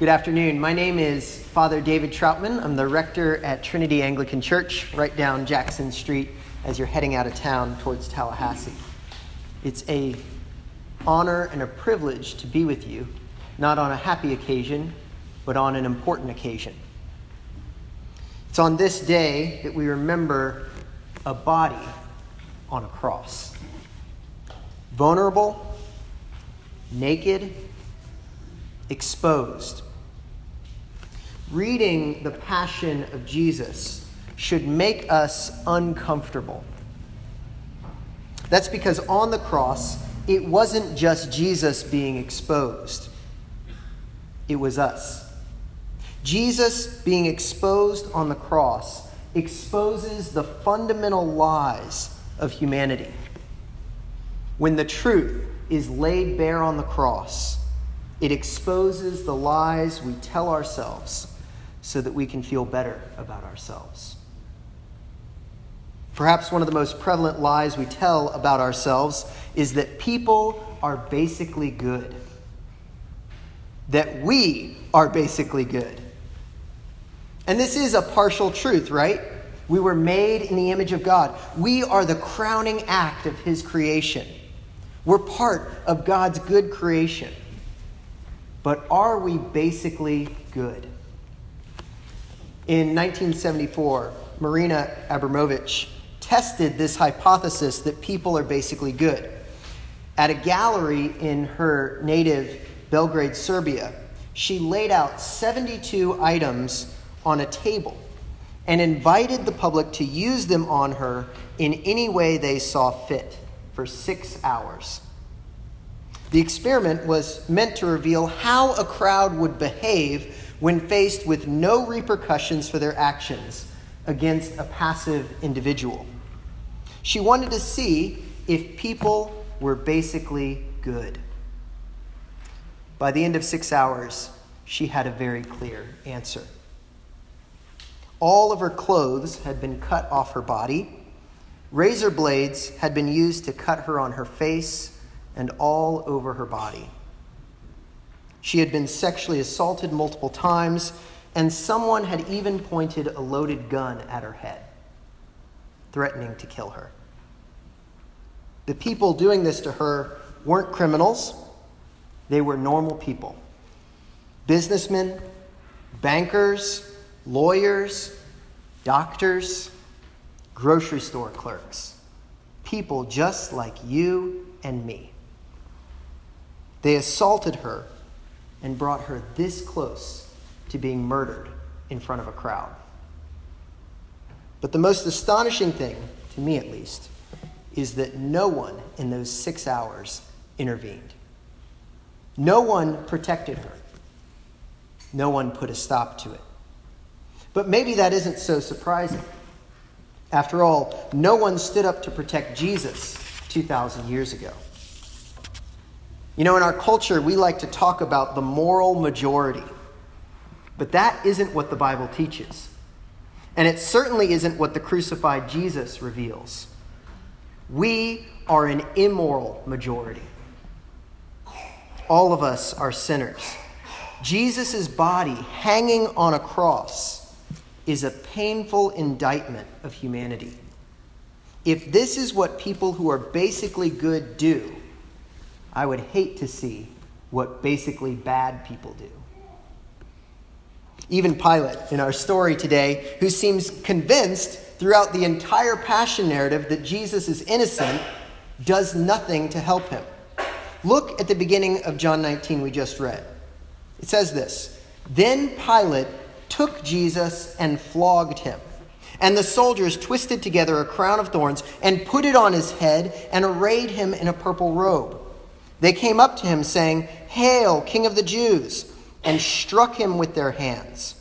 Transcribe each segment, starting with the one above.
Good afternoon. My name is Father David Troutman. I'm the rector at Trinity Anglican Church, right down Jackson Street as you're heading out of town towards Tallahassee. It's a honor and a privilege to be with you, not on a happy occasion, but on an important occasion. It's on this day that we remember a body on a cross. Vulnerable, naked, exposed. Reading the Passion of Jesus should make us uncomfortable. That's because on the cross, it wasn't just Jesus being exposed, it was us. Jesus being exposed on the cross exposes the fundamental lies of humanity. When the truth is laid bare on the cross, it exposes the lies we tell ourselves so that we can feel better about ourselves. Perhaps one of the most prevalent lies we tell about ourselves is that people are basically good, that we are basically good. And this is a partial truth, right? We were made in the image of God. We are the crowning act of His creation. We're part of God's good creation. But are we basically good? In 1974, Marina Abramović tested this hypothesis that people are basically good. At a gallery in her native Belgrade, Serbia, she laid out 72 items on a table and invited the public to use them on her in any way they saw fit for six hours. The experiment was meant to reveal how a crowd would behave when faced with no repercussions for their actions against a passive individual. She wanted to see if people were basically good. By the end of six hours, she had a very clear answer. All of her clothes had been cut off her body. Razor blades had been used to cut her on her face and all over her body. She had been sexually assaulted multiple times, and someone had even pointed a loaded gun at her head, threatening to kill her. The people doing this to her weren't criminals, they were normal people businessmen, bankers, lawyers, doctors, grocery store clerks, people just like you and me. They assaulted her and brought her this close to being murdered in front of a crowd. But the most astonishing thing, to me at least, is that no one in those six hours intervened. No one protected her. No one put a stop to it. But maybe that isn't so surprising. After all, no one stood up to protect Jesus 2,000 years ago. You know, in our culture, we like to talk about the moral majority, but that isn't what the Bible teaches. And it certainly isn't what the crucified Jesus reveals. We are an immoral majority. All of us are sinners. Jesus' body hanging on a cross is a painful indictment of humanity. If this is what people who are basically good do, I would hate to see what basically bad people do. Even Pilate, in our story today, who seems convinced throughout the entire passion narrative that Jesus is innocent, does nothing to help him. Look at the beginning of John 19 we just read. It says this Then Pilate took Jesus and flogged him. And the soldiers twisted together a crown of thorns and put it on his head and arrayed him in a purple robe. They came up to him, saying, Hail, King of the Jews! and struck him with their hands.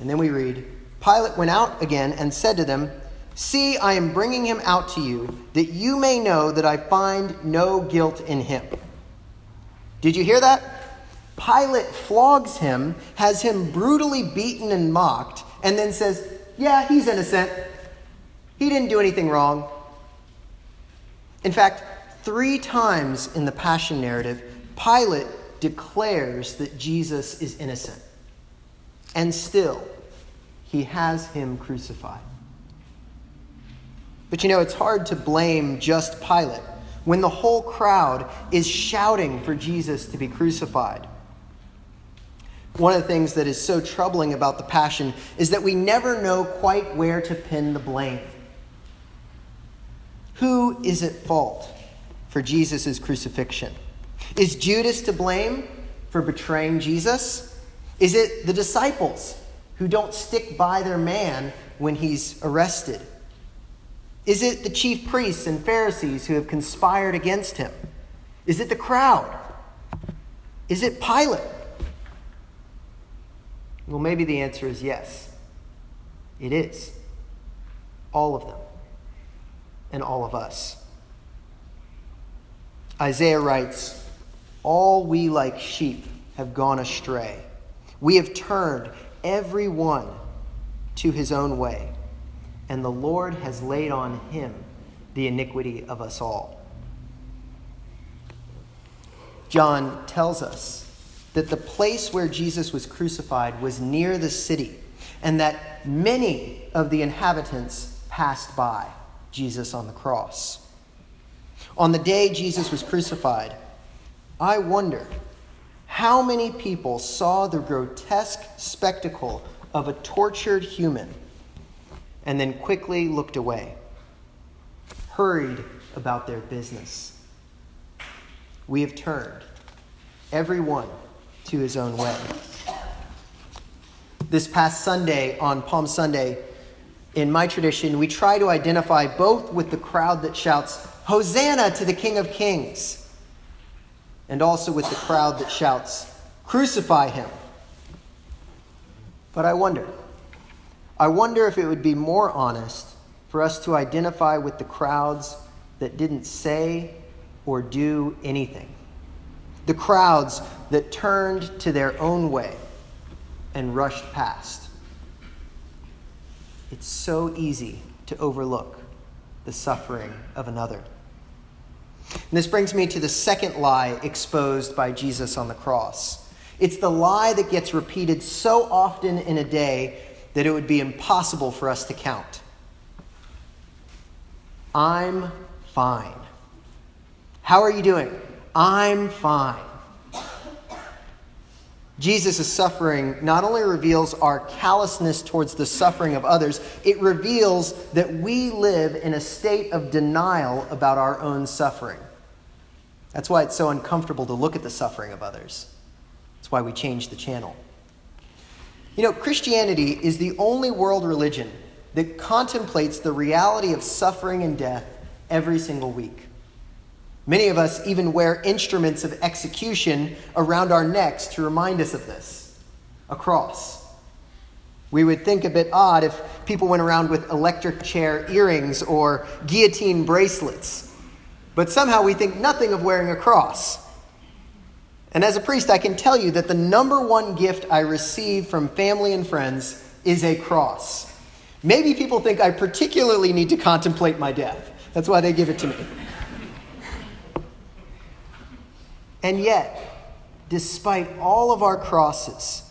And then we read Pilate went out again and said to them, See, I am bringing him out to you, that you may know that I find no guilt in him. Did you hear that? Pilate flogs him, has him brutally beaten and mocked, and then says, Yeah, he's innocent. He didn't do anything wrong. In fact, three times in the Passion narrative, Pilate declares that Jesus is innocent. And still, he has him crucified. But you know, it's hard to blame just Pilate when the whole crowd is shouting for Jesus to be crucified. One of the things that is so troubling about the Passion is that we never know quite where to pin the blame. Who is at fault for Jesus' crucifixion? Is Judas to blame for betraying Jesus? Is it the disciples who don't stick by their man when he's arrested? Is it the chief priests and Pharisees who have conspired against him? Is it the crowd? Is it Pilate? Well, maybe the answer is yes. It is. All of them. And all of us. Isaiah writes All we like sheep have gone astray. We have turned every one to his own way, and the Lord has laid on him the iniquity of us all. John tells us that the place where Jesus was crucified was near the city, and that many of the inhabitants passed by Jesus on the cross. On the day Jesus was crucified, I wonder how many people saw the grotesque spectacle of a tortured human and then quickly looked away, hurried about their business. We have turned, everyone, to his own way. This past Sunday, on Palm Sunday, in my tradition, we try to identify both with the crowd that shouts, Hosanna to the King of Kings and also with the crowd that shouts, Crucify him. But I wonder, I wonder if it would be more honest for us to identify with the crowds that didn't say or do anything. The crowds that turned to their own way and rushed past. It's so easy to overlook the suffering of another. And this brings me to the second lie exposed by Jesus on the cross. It's the lie that gets repeated so often in a day that it would be impossible for us to count. I'm fine. How are you doing? I'm fine. Jesus' suffering not only reveals our callousness towards the suffering of others, it reveals that we live in a state of denial about our own suffering. That's why it's so uncomfortable to look at the suffering of others. That's why we change the channel. You know, Christianity is the only world religion that contemplates the reality of suffering and death every single week. Many of us even wear instruments of execution around our necks to remind us of this a cross. We would think a bit odd if people went around with electric chair earrings or guillotine bracelets, but somehow we think nothing of wearing a cross. And as a priest, I can tell you that the number one gift I receive from family and friends is a cross. Maybe people think I particularly need to contemplate my death. That's why they give it to me. And yet, despite all of our crosses,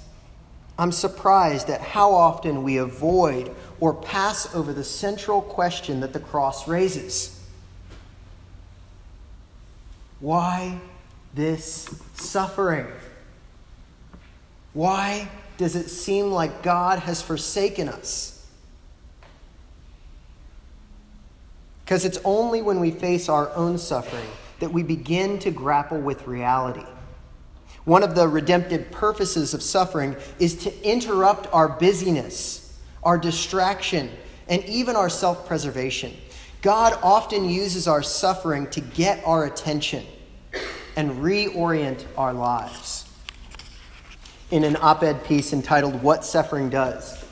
I'm surprised at how often we avoid or pass over the central question that the cross raises Why this suffering? Why does it seem like God has forsaken us? Because it's only when we face our own suffering that we begin to grapple with reality. One of the redemptive purposes of suffering is to interrupt our busyness, our distraction, and even our self preservation. God often uses our suffering to get our attention and reorient our lives. In an op ed piece entitled What Suffering Does,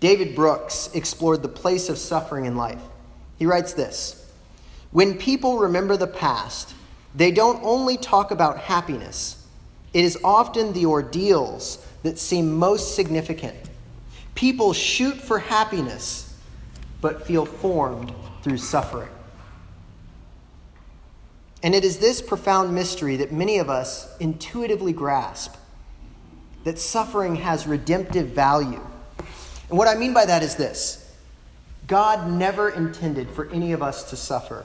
David Brooks explored the place of suffering in life. He writes this When people remember the past, they don't only talk about happiness, it is often the ordeals that seem most significant. People shoot for happiness, but feel formed through suffering. And it is this profound mystery that many of us intuitively grasp that suffering has redemptive value. And what I mean by that is this God never intended for any of us to suffer,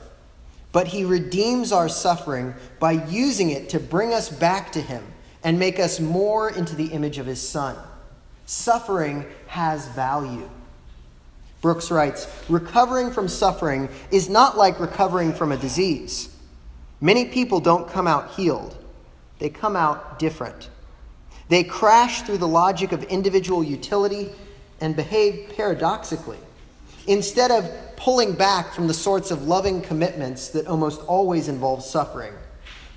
but He redeems our suffering by using it to bring us back to Him and make us more into the image of His Son. Suffering has value. Brooks writes Recovering from suffering is not like recovering from a disease. Many people don't come out healed, they come out different. They crash through the logic of individual utility and behave paradoxically. Instead of pulling back from the sorts of loving commitments that almost always involve suffering,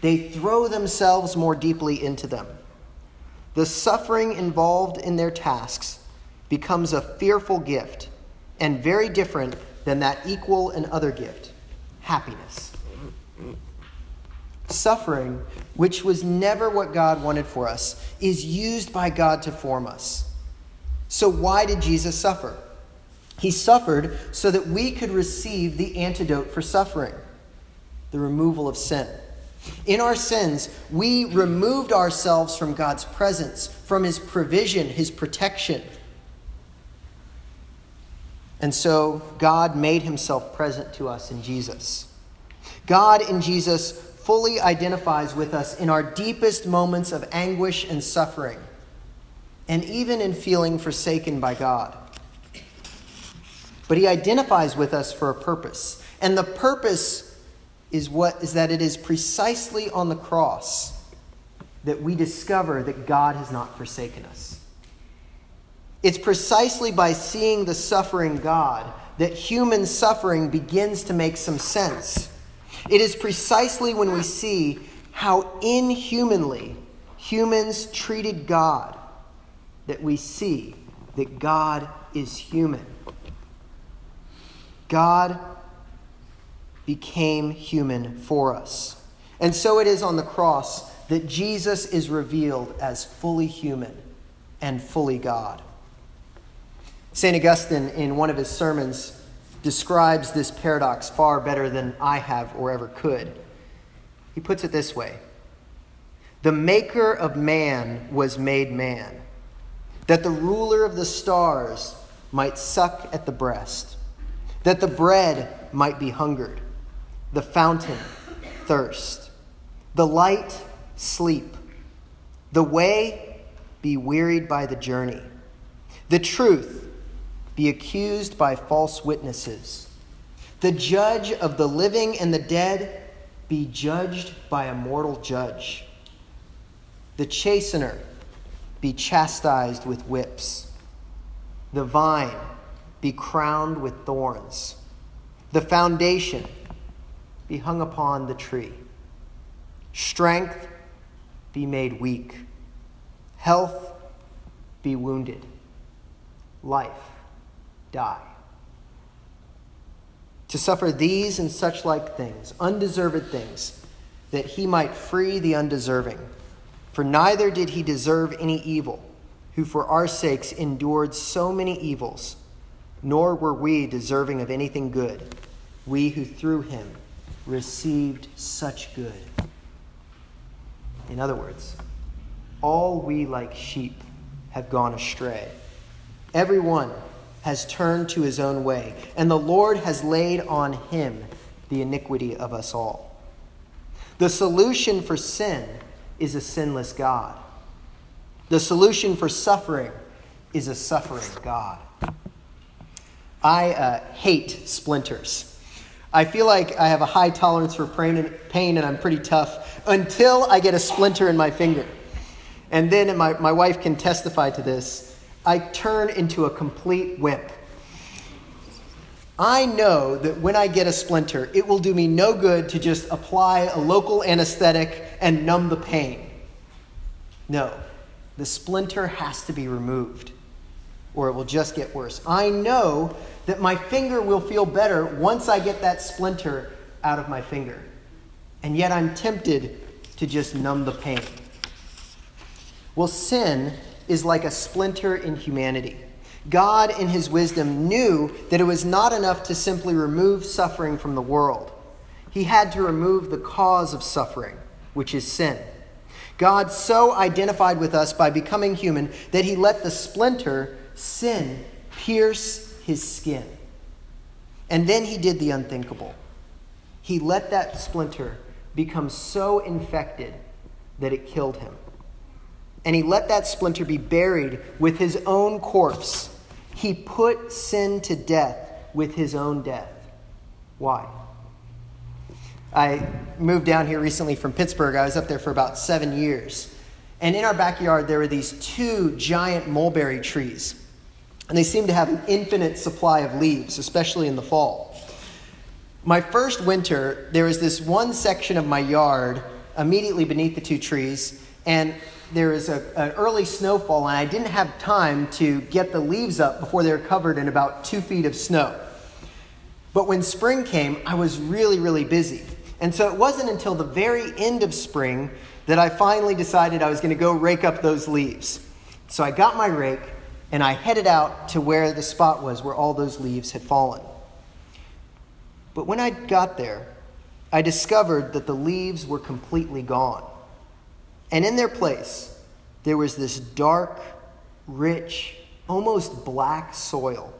they throw themselves more deeply into them. The suffering involved in their tasks becomes a fearful gift and very different than that equal and other gift happiness. Suffering, which was never what God wanted for us, is used by God to form us. So, why did Jesus suffer? He suffered so that we could receive the antidote for suffering the removal of sin. In our sins, we removed ourselves from God's presence, from His provision, His protection. And so God made himself present to us in Jesus. God in Jesus fully identifies with us in our deepest moments of anguish and suffering, and even in feeling forsaken by God. But he identifies with us for a purpose. And the purpose is what is that it is precisely on the cross that we discover that God has not forsaken us. It's precisely by seeing the suffering God that human suffering begins to make some sense. It is precisely when we see how inhumanly humans treated God that we see that God is human. God became human for us. And so it is on the cross that Jesus is revealed as fully human and fully God. St. Augustine, in one of his sermons, describes this paradox far better than I have or ever could. He puts it this way The maker of man was made man, that the ruler of the stars might suck at the breast, that the bread might be hungered, the fountain thirst, the light sleep, the way be wearied by the journey, the truth be accused by false witnesses. The judge of the living and the dead be judged by a mortal judge. The chastener be chastised with whips. The vine be crowned with thorns. The foundation be hung upon the tree. Strength be made weak. Health be wounded. Life die. To suffer these and such like things, undeserved things, that he might free the undeserving. For neither did he deserve any evil, who for our sakes endured so many evils, nor were we deserving of anything good, we who through him received such good. In other words, all we like sheep have gone astray. Everyone has turned to his own way, and the Lord has laid on him the iniquity of us all. The solution for sin is a sinless God. The solution for suffering is a suffering God. I uh, hate splinters. I feel like I have a high tolerance for pain and I'm pretty tough until I get a splinter in my finger. And then my, my wife can testify to this. I turn into a complete wimp. I know that when I get a splinter, it will do me no good to just apply a local anesthetic and numb the pain. No, the splinter has to be removed, or it will just get worse. I know that my finger will feel better once I get that splinter out of my finger, and yet I'm tempted to just numb the pain. Well, sin is like a splinter in humanity. God, in his wisdom, knew that it was not enough to simply remove suffering from the world. He had to remove the cause of suffering, which is sin. God so identified with us by becoming human that he let the splinter, sin, pierce his skin. And then he did the unthinkable. He let that splinter become so infected that it killed him. And he let that splinter be buried with his own corpse. He put sin to death with his own death. Why? I moved down here recently from Pittsburgh. I was up there for about seven years. And in our backyard, there were these two giant mulberry trees. And they seem to have an infinite supply of leaves, especially in the fall. My first winter, there was this one section of my yard immediately beneath the two trees, and there a, an early snowfall, and I didn't have time to get the leaves up before they were covered in about two feet of snow. But when spring came, I was really, really busy. And so it wasn't until the very end of spring that I finally decided I was going to go rake up those leaves. So I got my rake and I headed out to where the spot was where all those leaves had fallen. But when I got there, I discovered that the leaves were completely gone. And in their place, there was this dark, rich, almost black soil.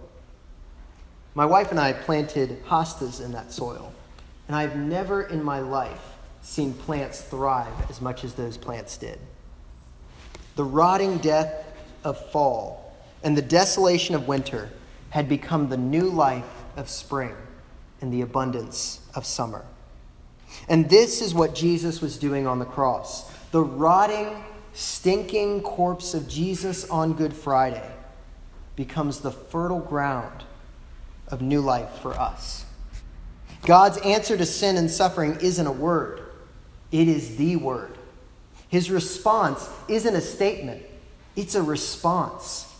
My wife and I planted hostas in that soil. And I've never in my life seen plants thrive as much as those plants did. The rotting death of fall and the desolation of winter had become the new life of spring and the abundance of summer. And this is what Jesus was doing on the cross. The rotting, stinking corpse of Jesus on Good Friday becomes the fertile ground of new life for us. God's answer to sin and suffering isn't a word, it is the word. His response isn't a statement, it's a response.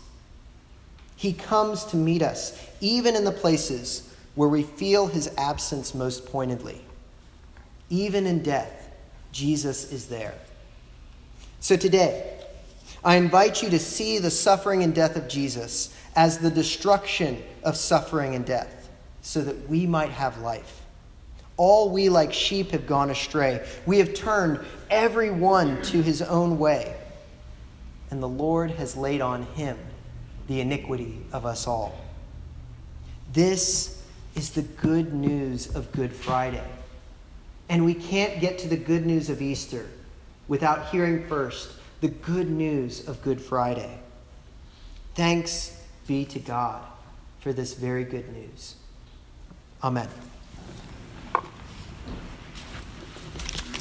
He comes to meet us, even in the places where we feel his absence most pointedly. Even in death, Jesus is there. So today, I invite you to see the suffering and death of Jesus as the destruction of suffering and death so that we might have life. All we like sheep have gone astray. We have turned every one to his own way. And the Lord has laid on him the iniquity of us all. This is the good news of Good Friday. And we can't get to the good news of Easter without hearing first the good news of Good Friday. Thanks be to God for this very good news. Amen.